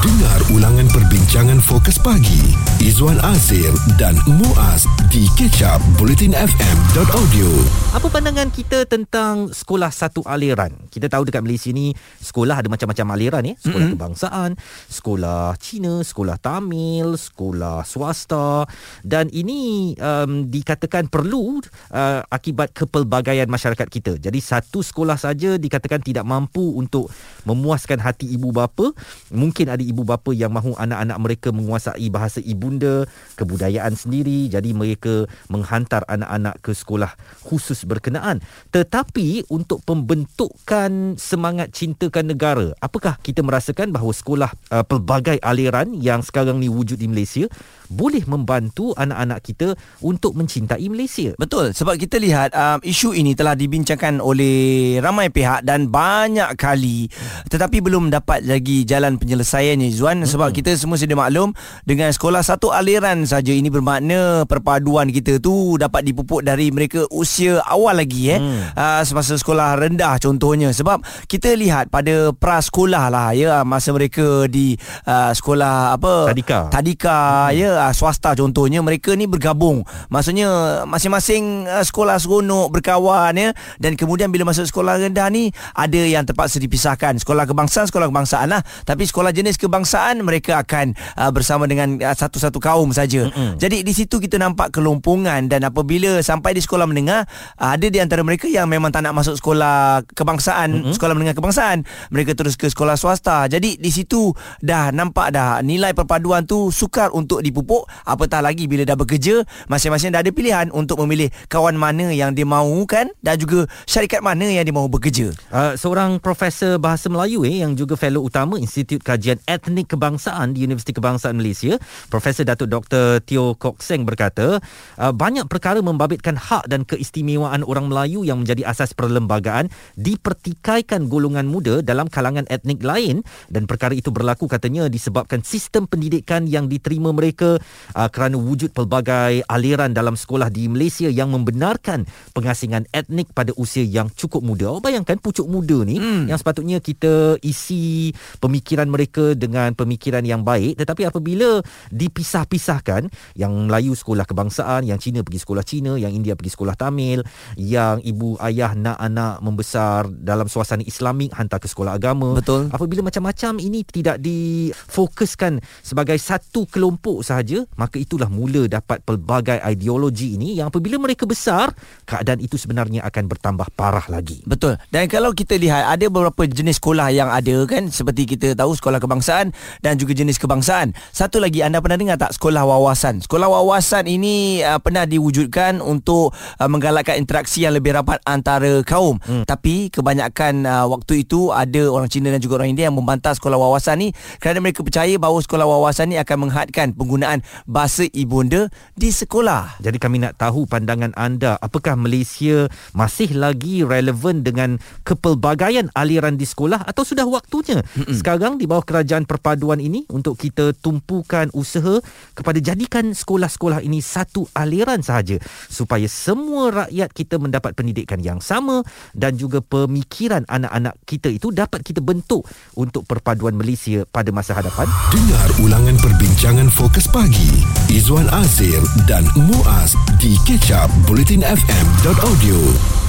Dengar ulangan perbincangan fokus pagi Izwan Azir dan Muaz di kecap bulletinfm.audio Apa pandangan kita tentang sekolah satu aliran? Kita tahu dekat Malaysia ni sekolah ada macam-macam aliran ya. Sekolah mm-hmm. kebangsaan, sekolah Cina, sekolah Tamil, sekolah swasta dan ini um, dikatakan perlu uh, akibat kepelbagaian masyarakat kita. Jadi satu sekolah saja dikatakan tidak mampu untuk memuaskan hati ibu bapa. Mungkin ada ibu bapa yang mahu anak-anak mereka menguasai bahasa ibunda, kebudayaan sendiri, jadi mereka menghantar anak-anak ke sekolah khusus berkenaan. Tetapi untuk pembentukan semangat cintakan negara, apakah kita merasakan bahawa sekolah uh, pelbagai aliran yang sekarang ni wujud di Malaysia boleh membantu anak-anak kita untuk mencintai Malaysia? Betul, sebab kita lihat um, isu ini telah dibincangkan oleh ramai pihak dan banyak kali tetapi belum dapat lagi jalan penyelesaian ni Zuan sebab hmm. kita semua sedia maklum dengan sekolah satu aliran saja ini bermakna perpaduan kita tu dapat dipupuk dari mereka usia awal lagi eh hmm. uh, semasa sekolah rendah contohnya sebab kita lihat pada prasekolah lah ya masa mereka di uh, sekolah apa tadika tadika hmm. ya uh, swasta contohnya mereka ni bergabung maksudnya masing-masing uh, sekolah seronok berkawan ya dan kemudian bila masuk sekolah rendah ni ada yang terpaksa dipisahkan sekolah kebangsaan sekolah kebangsaan lah tapi sekolah jenis ke kebangsaan mereka akan uh, bersama dengan uh, satu-satu kaum saja. Mm-hmm. Jadi di situ kita nampak kelompongan dan apabila sampai di sekolah menengah uh, ada di antara mereka yang memang tak nak masuk sekolah kebangsaan, mm-hmm. sekolah menengah kebangsaan, mereka terus ke sekolah swasta. Jadi di situ dah nampak dah nilai perpaduan tu sukar untuk dipupuk apatah lagi bila dah bekerja masing-masing dah ada pilihan untuk memilih kawan mana yang dia mahu kan dan juga syarikat mana yang dia mahu bekerja. Uh, seorang profesor bahasa Melayu eh yang juga fellow utama Institut Kajian Etnik Kebangsaan di Universiti Kebangsaan Malaysia, Profesor Datuk Dr. Teo Kok Seng berkata, uh, banyak perkara membabitkan hak dan keistimewaan orang Melayu yang menjadi asas perlembagaan dipertikaikan golongan muda dalam kalangan etnik lain dan perkara itu berlaku katanya disebabkan sistem pendidikan yang diterima mereka uh, kerana wujud pelbagai aliran dalam sekolah di Malaysia yang membenarkan pengasingan etnik pada usia yang cukup muda. Oh, bayangkan pucuk muda ni hmm. yang sepatutnya kita isi pemikiran mereka dengan dengan pemikiran yang baik tetapi apabila dipisah-pisahkan yang Melayu sekolah kebangsaan yang Cina pergi sekolah Cina yang India pergi sekolah Tamil yang ibu ayah nak anak membesar dalam suasana Islamik hantar ke sekolah agama betul apabila macam-macam ini tidak difokuskan sebagai satu kelompok sahaja maka itulah mula dapat pelbagai ideologi ini yang apabila mereka besar keadaan itu sebenarnya akan bertambah parah lagi betul dan kalau kita lihat ada beberapa jenis sekolah yang ada kan seperti kita tahu sekolah kebangsaan kebangsaan dan juga jenis kebangsaan. Satu lagi anda pernah dengar tak sekolah wawasan? Sekolah wawasan ini uh, pernah diwujudkan untuk uh, menggalakkan interaksi yang lebih rapat antara kaum. Hmm. Tapi kebanyakan uh, waktu itu ada orang Cina dan juga orang India yang membantah sekolah wawasan ni kerana mereka percaya bahawa sekolah wawasan ni akan menghadkan penggunaan bahasa ibunda di sekolah. Jadi kami nak tahu pandangan anda apakah Malaysia masih lagi relevan dengan kepelbagaian aliran di sekolah atau sudah waktunya Mm-mm. sekarang di bawah kerajaan perpaduan ini untuk kita tumpukan usaha kepada jadikan sekolah-sekolah ini satu aliran sahaja supaya semua rakyat kita mendapat pendidikan yang sama dan juga pemikiran anak-anak kita itu dapat kita bentuk untuk perpaduan Malaysia pada masa hadapan. Dengar ulangan perbincangan fokus pagi Izwan Azir dan Muaz di kecap bulletinfm.audio.